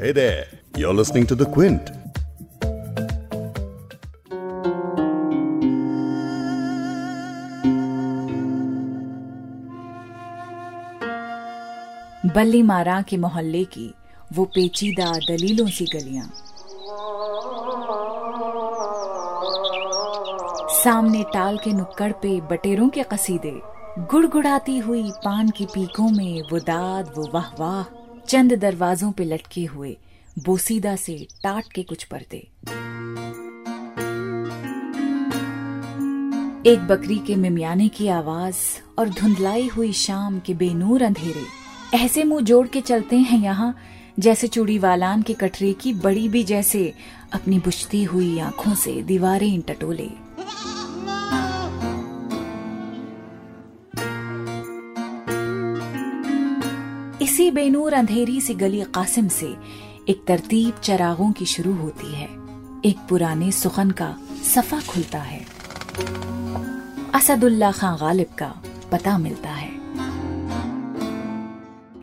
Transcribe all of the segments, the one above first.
Hey there, you're listening to The Quint. बल्ली मारा के मोहल्ले की वो पेचीदा दलीलों सी गलियाँ सामने टाल के नुक्कड़ पे बटेरों के कसीदे गुड़गुड़ाती हुई पान की पीकों में वो दाद वो वाह वाह चंद दरवाजों पे लटके हुए बोसीदा से टाट के कुछ पर्दे। एक बकरी के मिमियाने की आवाज़ और धुंधलाई हुई शाम के बेनूर अंधेरे। ऐसे मुँह जोड़ के चलते हैं यहाँ, जैसे चूड़ी वालान के कटरे की बड़ी भी जैसे अपनी बुझती हुई आँखों से दीवारें टटोले। इसी बेनूर अंधेरी सी गली कासिम से एक तरतीब चरागों की शुरू होती है। एक पुराने सुखन का सफ़ा खुलता है। असदुल्ला खान गालिब का पता मिलता है।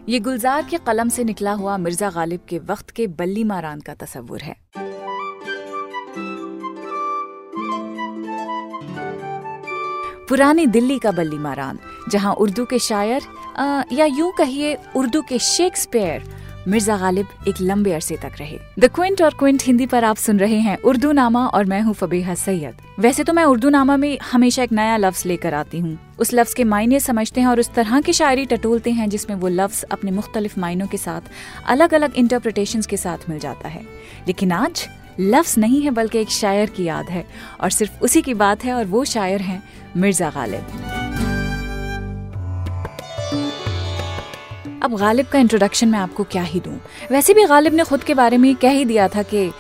ये गुलजार के कलम से निकला हुआ मिर्ज़ा गालिब के वक्त के बल्ली मारान का तस्वुर है। पुरानी दिल्ली का बल्ली मारान, जहाँ उर्दू के शायर या यूँ कहिए, उर्दू के शेक्सपियर मिर्ज़ा गालिब एक लंबे अरसे तक रहे। द क्विंट और क्विंट हिंदी पर आप सुन रहे हैं उर्दू नामा और मैं हूँ फबीहा सैयद। वैसे तो मैं उर्दू नामा में हमेशा एक नया लफ्ज लेकर आती हूँ। उस लफ्ज के मायने समझते हैं और उस तरह की शायरी टटोलते हैं जिसमें वो लफ्ज अपने मुख्तलिफ़ मायनों के साथ अलग अलग इंटरप्रिटेशन के साथ मिल जाता है। लेकिन आज, लफ्ज नहीं है बल्कि एक शायर की याद है और सिर्फ़ उसी की बात है और वो शायर हैं मिर्ज़ा गालिब। अब गालिब का इंट्रोडक्शन मैं आपको क्या ही दूँ? वैसे भी गालिब ने खुद के बारे में कह ही दिया था कि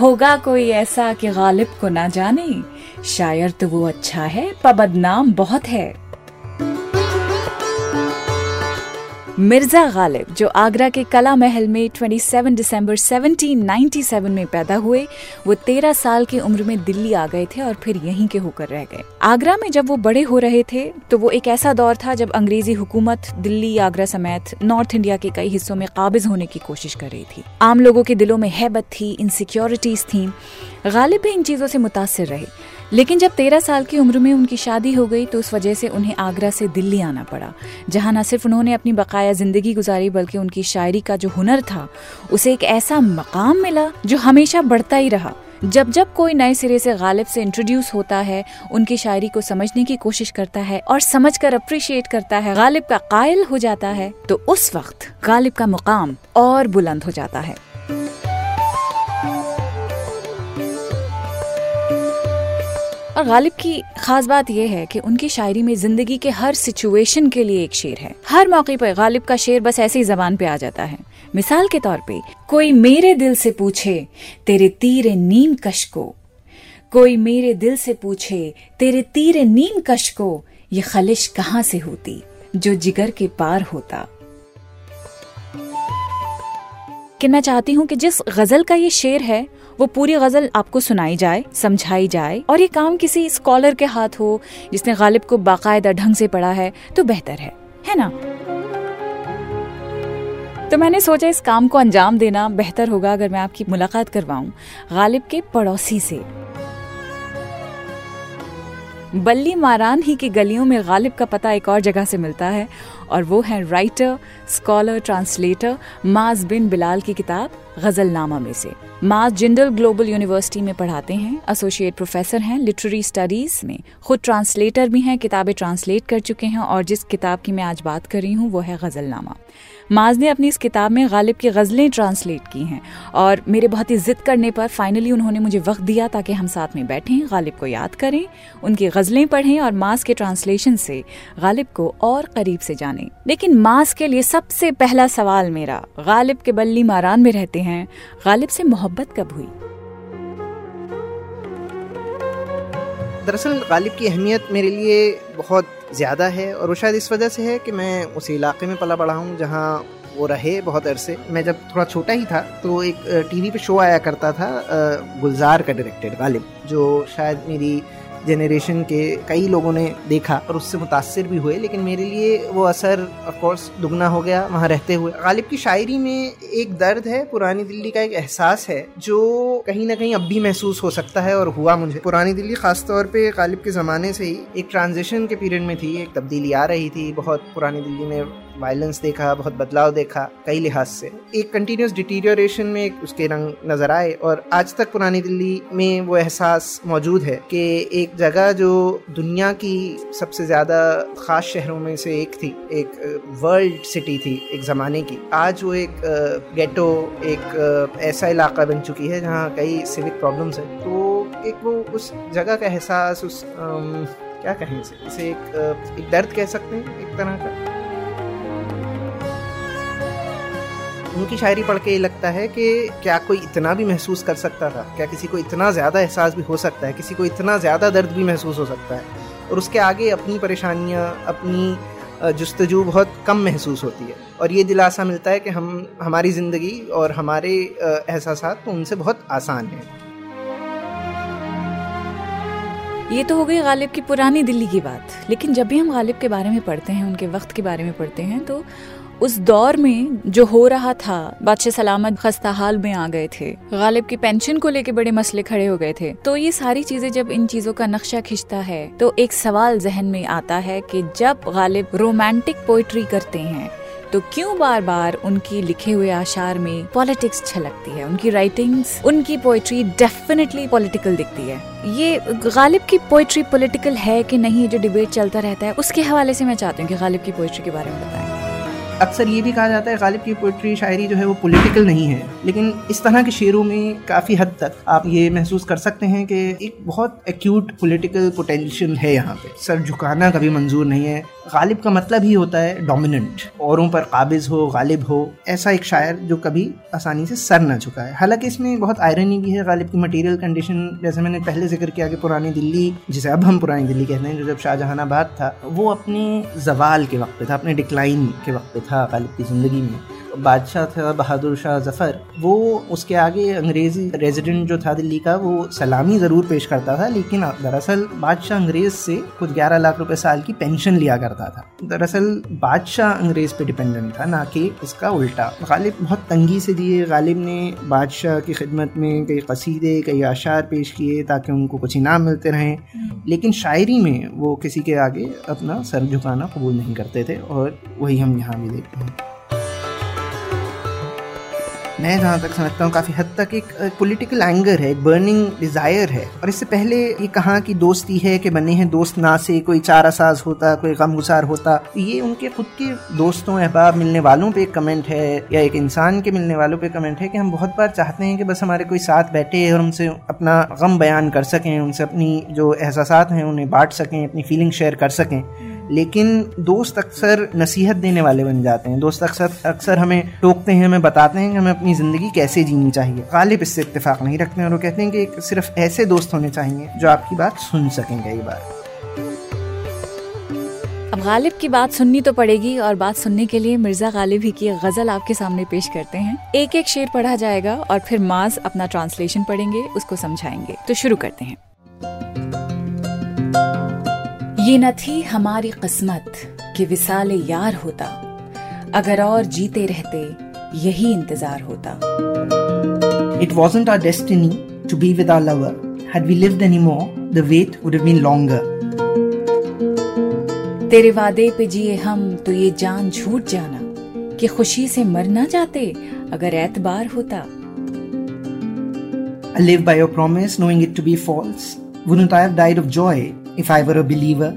होगा कोई ऐसा कि गालिब को ना जाने। शायर तो वो अच्छा है पर बदनाम बहुत है। मिर्ज़ा गालिब, जो आगरा के कला महल में 27 दिसंबर 1797 में पैदा हुए, वो 13 साल की उम्र में दिल्ली आ गए थे और फिर यहीं के होकर रह गए। आगरा में जब वो बड़े हो रहे थे तो वो एक ऐसा दौर था जब अंग्रेज़ी हुकूमत दिल्ली आगरा समेत नॉर्थ इंडिया के कई हिस्सों में काबिज होने की कोशिश कर रही थी। आम लोगों के दिलों में हैबत थी इनसिक्योरिटीज थी। गालिब भी इन चीज़ों से मुतासर रहे। लेकिन जब तेरह साल की उम्र में उनकी शादी हो गई तो उस वजह से उन्हें आगरा से दिल्ली आना पड़ा, जहाँ न सिर्फ़ उन्होंने अपनी बकाया ज़िंदगी गुजारी, बल्कि उनकी शायरी का जो हुनर था, उसे एक ऐसा मकाम मिला जो हमेशा बढ़ता ही रहा। जब जब कोई नए सिरे से गालिब से इंट्रोड्यूस होता है, उनकी शायरी को समझने की कोशिश करता है और समझ कर अप्रिशिएट करता है, गालिब का कायल हो जाता है तो उस वक्त गालिब का मुकाम और बुलंद हो जाता है। और गालिब की खास बात यह है कि उनकी शायरी में ज़िंदगी के हर सिचुएशन के लिए एक शेर है। हर मौके पर गालिब का शेर बस ऐसे ही जबान पे आ जाता है। मिसाल के तौर पे, कोई मेरे दिल से पूछे, तेरे तीर नीम कश को कोई मेरे दिल से पूछे, तेरे तीर नीम कश को ये खलिश कहाँ से होती, जो जिगर के पार होता। कि मैं चाहती हूँ कि जिस गज़ल का ये शेर है वो पूरी गज़ल आपको सुनाई जाए, समझाई जाए, और ये काम किसी स्कॉलर के हाथ हो, जिसने गालिब को बाकायदा ढंग से पढ़ा है तो बेहतर है। है ना? तो मैंने सोचा इस काम को अंजाम देना बेहतर होगा अगर मैं आपकी मुलाकात करवाऊं, गालिब के पड़ोसी से। बल्ली मारान ही की गलियों में गालिब का पता एक और जगह से मिलता है, और वो है राइटर स्कॉलर ट्रांसलेटर माज बिन बिलाल की किताब, गजलनामा में से। माज जिंडल ग्लोबल यूनिवर्सिटी में पढ़ाते हैं, एसोसिएट प्रोफेसर हैं, लिटरेरी स्टडीज़ में। खुद ट्रांसलेटर भी हैं, किताबें ट्रांसलेट कर चुके हैं, और जिस किताब की मैं आज बात कर रही हूँ, वो है गजलनामा। माज ने अपनी इस किताब में गालिब की गज़लें ट्रांसलेट की हैं, और मेरे बहुत ही जिद करने पर फाइनली उन्होंने मुझे वक्त दिया ताकि हम साथ में बैठें, गालिब को याद करें, उनकी गज़लें पढ़ें, और माज के ट्रांसलेशन से गालिब को और करीब से जानें। लेकिन माज के लिए सबसे पहला सवाल मेरा, गालिब के बल्ली मारान में रहते हैं, गालिब से मोहब्बत कब हुई? दरअसल गालिब की अहमियत मेरे लिए बहुत ज़्यादा है और वो शायद इस वजह से है कि मैं उस इलाके में पला पड़ा हूँ जहाँ वो रहे बहुत अरसे। मैं जब थोड़ा छोटा ही था तो एक टीवी पे शो आया करता था गुलजार का डायरेक्टर गालिब, जो शायद मेरी जनरेशन के कई लोगों ने देखा और उससे मुतासर भी हुए, लेकिन मेरे लिए वो असर ऑफकोर्स दुगना हो गया वहाँ रहते हुए। गालिब की शायरी में एक दर्द है, पुरानी दिल्ली का एक एहसास है, जो कहीं ना कहीं अब भी महसूस हो सकता है और हुआ मुझे। पुरानी दिल्ली खासतौर पर गालिब के ज़माने से ही एक ट्रांजिशन के पीरियड में थी, एक तब्दीली आ रही थी, बहुत पुरानी दिल्ली में वायलेंस देखा बहुत बदलाव देखा कई लिहाज से। एक कंटिन्यूस डिटीरियोरेशन में उसके रंग नज़र आए और आज तक पुरानी दिल्ली में वो एहसास मौजूद है कि एक जगह जो दुनिया की सबसे ज़्यादा ख़ास शहरों में से एक थी एक वर्ल्ड सिटी थी एक ज़माने की। आज वो एक गेटो एक ऐसा इलाका बन चुकी है जहाँ कई सिविक प्रॉब्लम्स है। तो एक वो उस जगह का एहसास उस आम, क्या कहें इसे? इसे एक, एक दर्द कह सकते हैं एक तरह का। उनकी शायरी पढ़ के ये लगता है कि क्या कोई इतना भी महसूस कर सकता था? क्या किसी को इतना ज़्यादा एहसास भी हो सकता है? किसी को इतना ज़्यादा दर्द भी महसूस हो सकता है? और उसके आगे अपनी परेशानियाँ, अपनी जस्तजू बहुत कम महसूस होती है। और ये दिलासा मिलता है कि हम, हमारी ज़िंदगी और हमारे एहसास तो उनसे बहुत आसान हैं। ये तो हो गई गालिब की पुरानी दिल्ली की बात। लेकिन जब भी हम गालिब के बारे में पढ़ते हैं, उनके वक्त के बारे में पढ़ते हैं तो उस दौर में जो हो रहा था, बादशाह सलामत खस्ता हाल में आ गए थे। गालिब की पेंशन को लेके बड़े मसले खड़े हो गए थे। तो ये सारी चीज़ें जब इन चीज़ों का नक्शा खिंचता है तो एक सवाल जहन में आता है कि जब गालिब रोमांटिक पोइट्री करते हैं तो क्यों बार बार उनकी लिखे हुए आशार में पॉलिटिक्स छलकती है? उनकी राइटिंग्स उनकी पोइट्री डेफिनेटली पॉलिटिकल दिखती है। ये गालिब की पोइट्री पॉलिटिकल है कि नहीं, जो डिबेट चलता रहता है, उसके हवाले से मैं चाहती हूँ कि गालिब की पोइट्री के बारे में बताएँ। अक्सर ये भी कहा जाता है, गालिब की पोइट्री शायरी जो है वो पॉलिटिकल नहीं है। लेकिन इस तरह के शेरों में काफ़ी हद तक आप ये महसूस कर सकते हैं कि एक बहुत एक्यूट पॉलिटिकल पोटेंशियल है यहाँ पे। सर झुकाना कभी मंजूर नहीं है। गालिब का मतलब ही होता है डोमिनेंट औरों पर काबिज हो, गालिब हो, ऐसा एक शायर जो कभी आसानी से सर न झुकाए। हालाँकि इसमें बहुत आयरनी भी है, गालिब की मटेरियल कंडीशन जैसे मैंने पहले ज़िक्र किया कि पुरानी दिल्ली, जिसे अब हम पुरानी दिल्ली कहते हैं, जो जब शाहजहानाबाद था, वो अपने जवाल के वक्त पे था, अपने डिक्लाइन के वक्त पे था। गालिब की ज़िंदगी में बादशाह था बहादुर शाह जफ़र वो उसके आगे अंग्रेज़ी रेजिडेंट जो था दिल्ली का वो सलामी ज़रूर पेश करता था लेकिन दरअसल बादशाह अंग्रेज़ से कुछ ग्यारह लाख रुपए साल की पेंशन लिया करता था। दरअसल बादशाह अंग्रेज़ पे डिपेंडेंट था ना कि इसका उल्टा। गालिब बहुत तंगी से दिए। गालिब ने बादशाह की खिदमत में कई कसीदे कई आशार पेश किए ताकि उनको कुछ इनाम मिलते रहें। लेकिन शायरी में वो किसी के आगे अपना सर झुकाना कबूल नहीं करते थे और वही हम यहाँ भी देखते हैं। मैं जहाँ तक समझता हूँ, काफ़ी हद तक एक पॉलिटिकल एंगर है, एक बर्निंग डिज़ायर है। और इससे पहले ये कहा कि दोस्ती है कि बने हैं दोस्त ना से, कोई चार असाज होता, कोई गम गुसार होता ये उनके खुद के दोस्तों, अहबाब मिलने वालों पे एक कमेंट है, या एक इंसान के मिलने वालों पे कमेंट है कि हम बहुत बार चाहते हैं कि बस हमारे कोई साथ बैठे और हमसे अपना गम बयान कर सकें, उनसे अपनी जो एहसास हैं, उन्हें बांट सकें, अपनी फीलिंग शेयर कर सकें। लेकिन दोस्त अक्सर नसीहत देने वाले बन जाते हैं। दोस्त अक्सर अक्सर हमें टोकते हैं, हमें बताते हैं कि हमें अपनी ज़िंदगी कैसे जीनी चाहिए। गालिब इससे इत्तेफाक नहीं रखते हैं और वो कहते हैं कि सिर्फ़ ऐसे दोस्त होने चाहिए जो आपकी बात सुन सकें कई बार। अब गालिब की बात सुननी तो पड़ेगी और बात सुनने के लिए मिर्ज़ा गालिब ही की एक गज़ल आपके सामने पेश करते हैं। एक एक शेर पढ़ा जाएगा और फिर माज अपना ट्रांसलेशन पढ़ेंगे, उसको समझाएँगे। तो शुरू करते हैं। ये न थी हमारी किस्मत कि विसाले यार होता अगर और जीते रहते यही इंतज़ार होता। It wasn't our destiny to be with our lover had we lived any more the wait would been longer तेरे वादे पे जिए हम तो ये जान झूठ जाना कि खुशी से मर ना जाते अगर ऐतबार होता। I live by your promise knowing it to be false wouldn't I have died of joy if I were a believer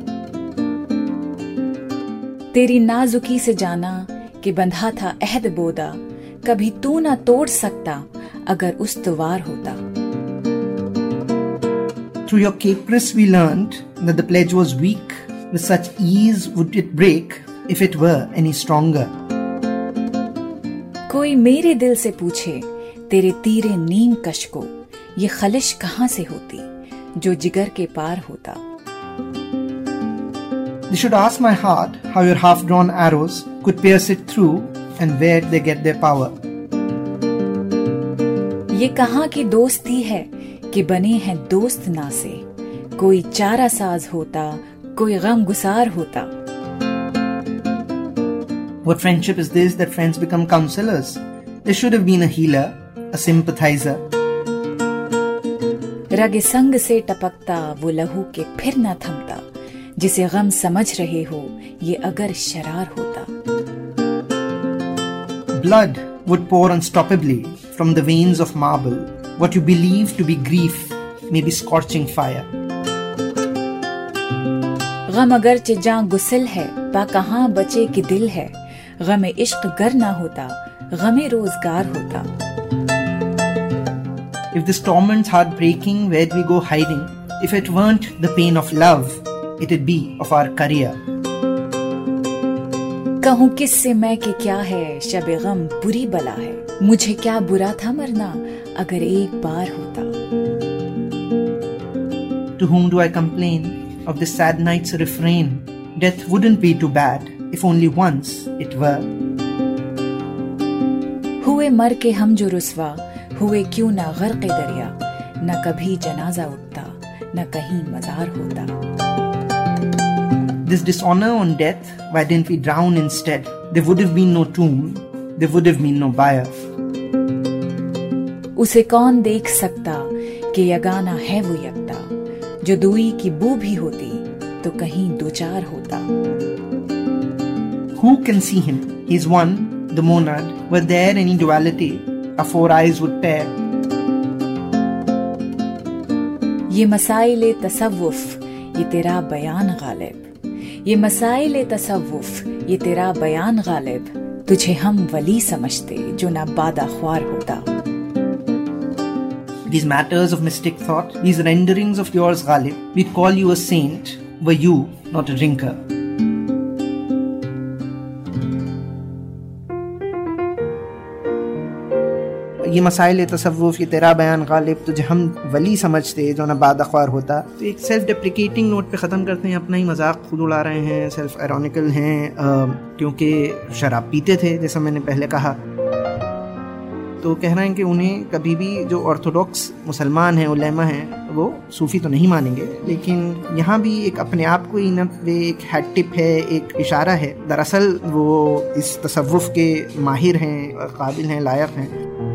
तेरी नाजुकी से जाना कि बंधा था अहद बोदा कभी तू ना तोड़ सकता अगर उस तवार होता। Through your caprice we learn that the pledge was weak with such ease would it break if it were any stronger कोई मेरे दिल से पूछे तेरे तीरे नीम कश को ये खलिश कहाँ से होती जो जिगर के पार होता? They should ask my heart how your half drawn arrows could pierce it through and where they get their power. ये कहाँ की दोस्ती है कि बने हैं दोस्त ना से कोई चारा साज होता कोई गम गुसार होता What friendship is this that friends become counselors? There should have been a healer, a sympathizer. रग संग से टपकता वो लहू के फिर न थमता जिसे गम समझ रहे हो ये अगर शरार होता। Blood would pour unstoppably from the veins of marble what you believe to be grief may be scorching fire गम अगर चिजा गुसल है बा कहा बचे की दिल है। गम इश्क गर ना होता गमे रोज़गार होता। If the storm's heart breaking, where'd we go hiding? If it weren't the pain of love, it'd be of our career. कहूँ किससे मैं कि क्या है शब गम बुरी बला है मुझे क्या बुरा था मरना अगर एक बार होता To whom do I complain of this sad night's refrain? Death wouldn't be too bad if only once it were. हुए मर के हम जो रुसवा हुए क्यों ना गर्क दरिया न कभी जनाजा उठता न कहीं मजार होता This dishonor on death, why didn't we drown instead? There would have been no tomb, there would have been no buyer. उसे कौन देख सकता कि यगाना है वो यकता जो दुई की बू भी होती तो कहीं दो चार होता Who can see him? He's one, the monad. Were there any duality, our four eyes would tear. ये मसाइल तसव्वुफ ये तेरा बयान गालिब ये मसाइल तसव्वुफ ये तेरा बयान गालिब तुझे हम वली समझते जो ना बादा ख्वार होता These matters of mystic thought, these renderings of yours, Ghalib, we call you a saint, were you not a drinker. ये मसाइल तसव्वुफ, ये तेरा बयान गालिब, तुझे हम वली समझते जो ना बाद अखबार होता। तो एक सेल्फ डिप्रिकेटिंग नोट पे ख़त्म करते हैं, अपना ही मज़ाक खुद उड़ा रहे हैं सेल्फ आयरॉनिकल हैं क्योंकि शराब पीते थे, जैसा मैंने पहले कहा। तो कह रहे हैं कि उन्हें कभी भी जो ऑर्थोडॉक्स मुसलमान हैं, उलेमा हैं, वो सूफ़ी तो नहीं मानेंगे। लेकिन यहाँ भी एक अपने आप को इन वे एक हेड टिप है, एक इशारा है। दरअसल वो इस तसव्वुफ के माहिर हैं, काबिल हैं, लायक हैं।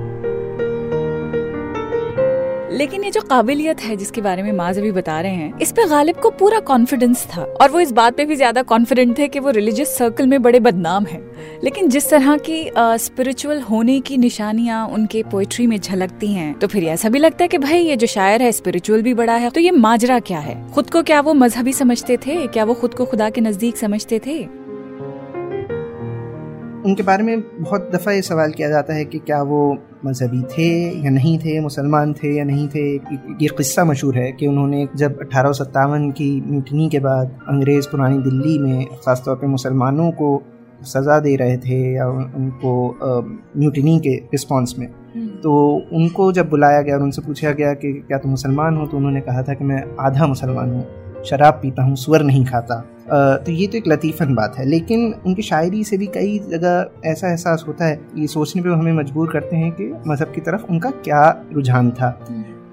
लेकिन ये जो काबिलियत है जिसके बारे में माज अभी बता रहे हैं, इस पे गालिब को पूरा कॉन्फिडेंस था। और वो इस बात पे भी ज़्यादा कॉन्फिडेंट थे कि वो रिलीजियस सर्कल में बड़े बदनाम हैं। लेकिन जिस तरह की स्पिरिचुअल होने की निशानियाँ उनके पोइट्री में झलकती हैं तो फिर ऐसा भी लगता है कि भाई ये जो शायर है स्पिरिचुअल भी बड़ा है तो ये माजरा क्या है? खुद को क्या वो मजहबी समझते थे? क्या वो खुद को खुदा के नज़दीक समझते थे? उनके बारे में बहुत दफ़ा ये सवाल किया जाता है कि क्या वो मजहबी थे या नहीं थे मुसलमान थे या नहीं थे ये किस्सा मशहूर है कि उन्होंने जब अठारह की म्यूटनी के बाद अंग्रेज़ पुरानी दिल्ली में ख़ासतौर पर मुसलमानों को सज़ा दे रहे थे या उनको म्यूटनी के रिस्पॉन्स में तो उनको जब बुलाया गया और उनसे पूछा गया कि क्या तुम मुसलमान हो तो उन्होंने कहा था कि मैं आधा मुसलमान हूँ। शराब पीता हूँ, सुअर नहीं खाता। तो ये तो एक लतीफ़न बात है, लेकिन उनकी शायरी से भी कई जगह ऐसा एहसास होता है, ये सोचने पे हमें मजबूर करते हैं कि मज़हब की तरफ़ उनका क्या रुझान था।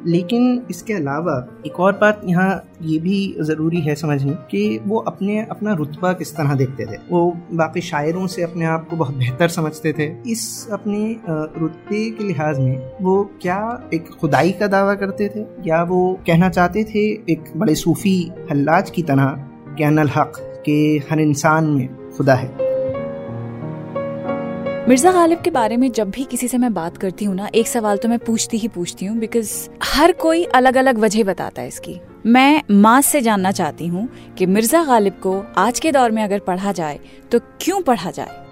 लेकिन इसके अलावा एक और बात यहाँ ये भी ज़रूरी है समझनी कि वो अपने, अपना रुतबा किस तरह देखते थे। वो बाकी शायरों से अपने आप को बहुत बेहतर समझते थे। इस अपने रुतबे के लिहाज में वो क्या एक खुदाई का दावा करते थे? या वो कहना चाहते थे एक बड़े सूफी हल्लाज की तरह कि अनल हक, के हर इंसान में खुदा है? मिर्ज़ा गालिब के बारे में जब भी किसी से मैं बात करती हूँ ना, एक सवाल तो मैं पूछती ही पूछती हूँ बिकॉज़ हर कोई अलग अलग वजह बताता है इसकी। मैं माँ से जानना चाहती हूँ कि मिर्ज़ा गालिब को आज के दौर में अगर पढ़ा जाए तो क्यों पढ़ा जाए?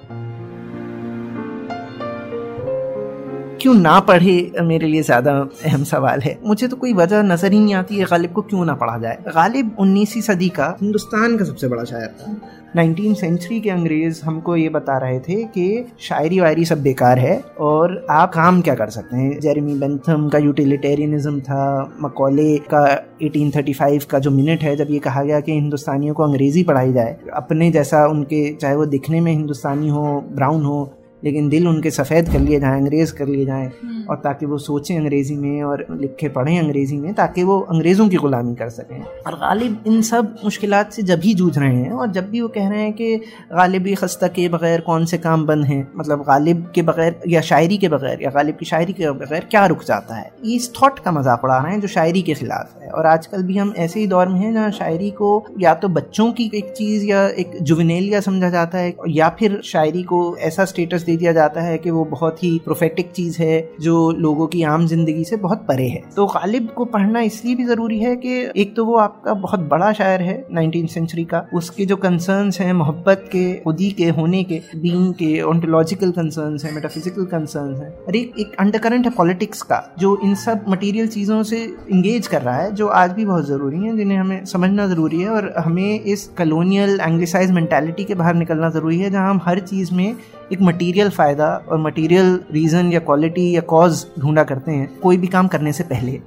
क्यों ना पढ़े, मेरे लिए ज़्यादा अहम सवाल है। मुझे तो कोई वजह नज़र ही नहीं आती है गालिब को क्यों ना पढ़ा जाए। गालिब उन्नीसवीं सदी का हिंदुस्तान का सबसे बड़ा शायर था। नाइनटीन सेंचुरी के अंग्रेज़ हमको ये बता रहे थे कि शायरी वायरी सब बेकार है और आप काम क्या कर सकते हैं। जेरेमी बेंथम का यूटिलिटेरियनिज्म था, मकौले का 1835 का जो मिनट है, जब ये कहा गया कि हिंदुस्तानियों को अंग्रेज़ी पढ़ाई जाए, अपने जैसा उनके, चाहे वो दिखने में हिंदुस्तानी हो, ब्राउन हो लेकिन दिल उनके सफ़ेद कर लिए जाए अंग्रेज़ कर लिए जाए हम्म। और ताकि वो सोचें अंग्रेज़ी में और लिखे पढ़ें अंग्रेज़ी में ताकि वो अंग्रेज़ों की गुलामी कर सकें। और गालिब इन सब मुश्किल से जब ही जूझ रहे हैं और जब भी वो कह रहे हैं कि गालिबी खस्ता के बगैर कौन से काम बंद हैं मतलब गालिब के बगैर या शायरी के बगैर या गालिब की शायरी के बगैर क्या रुक जाता है? इस थॉट का मज़ाक उड़ा रहे हैं जो शायरी के खिलाफ है। और आजकल भी हम ऐसे ही दौर में हैं जहाँ शायरी को या तो बच्चों की एक चीज़ या एक जुवनेलिया समझा जाता है या फिर शायरी को ऐसा स्टेटस दे दिया जाता है कि वो बहुत ही प्रोफेटिक चीज़ है, जो लोगों की आम ज़िंदगी से बहुत परे है। तो गालिब को पढ़ना इसलिए भी ज़रूरी है कि एक तो वो आपका बहुत बड़ा शायर है नाइनटीन सेंचुरी का। उसके जो कंसर्न हैं, मोहब्बत के, खुदी के, होने के बींग के ऑन्टोलॉजिकल कंसर्न है मेटाफिजिकल कंसर्न है, और एक एक अंडरकरंट है पॉलिटिक्स का, जो इन सब मटीरियल चीज़ों से इंगेज कर रहा है, जो आज भी बहुत ज़रूरी है, जिन्हें हमें समझना ज़रूरी है, और हमें इस कलोनियल एंग्लिसाइज मैंटेलिटी के बाहर निकलना ज़रूरी है, जहाँ हम हर चीज़ में एक मटेरियल फ़ायदा और मटेरियल रीज़न या क्वालिटी या कॉज ढूंढा करते हैं, कोई भी काम करने से पहले।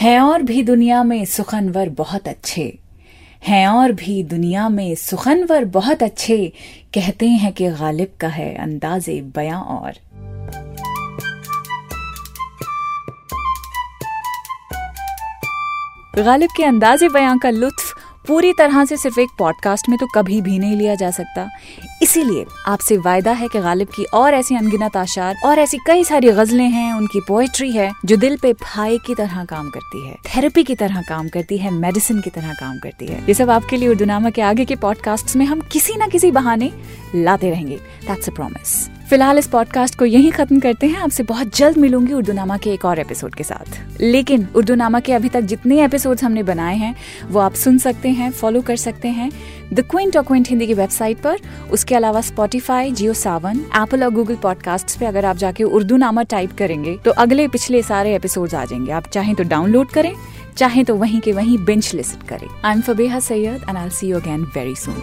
है और भी दुनिया में सुखनवर बहुत अच्छे। हैं और भी दुनिया में सुखनवर बहुत अच्छे, कहते हैं कि गालिब का है अंदाजे बयां और। गालिब के अंदाजे बयां का लुत्फ पूरी तरह से सिर्फ़ एक पॉडकास्ट में तो कभी भी नहीं लिया जा सकता। इसीलिए आपसे वायदा है कि गालिब की और ऐसी अनगिनत आशार और ऐसी कई सारी गजलें हैं, उनकी पोएट्री है, जो दिल पे भाई की तरह काम करती है थेरेपी की तरह काम करती है मेडिसिन की तरह काम करती है। ये सब आपके लिए उर्दूनामा के आगे के पॉडकास्ट में हम किसी न किसी बहाने लाते रहेंगे। दैट्स अ प्रॉमिस फ़िलहाल इस पॉडकास्ट को यही खत्म करते हैं। आपसे बहुत जल्द मिलूँगी उर्दू नामा के एक और एपिसोड के साथ। लेकिन उर्दू नामा के अभी तक जितने एपिसोड्स हमने बनाए हैं, वो आप सुन सकते हैं फॉलो कर सकते हैं। द क्विंट और क्विंट हिंदी की वेबसाइट पर, उसके अलावा स्पॉटिफाई जियो सावन एप्पल और गूगल पॉडकास्ट पे अगर आप जाके उर्दू नामा टाइप करेंगे तो अगले पिछले सारे एपिसोड आ जाएँगे। आप चाहें तो डाउनलोड करें, चाहे तो वहीं के वहीं बेंच लिस्ट करें। I am Fabeha Syed and I see you again very soon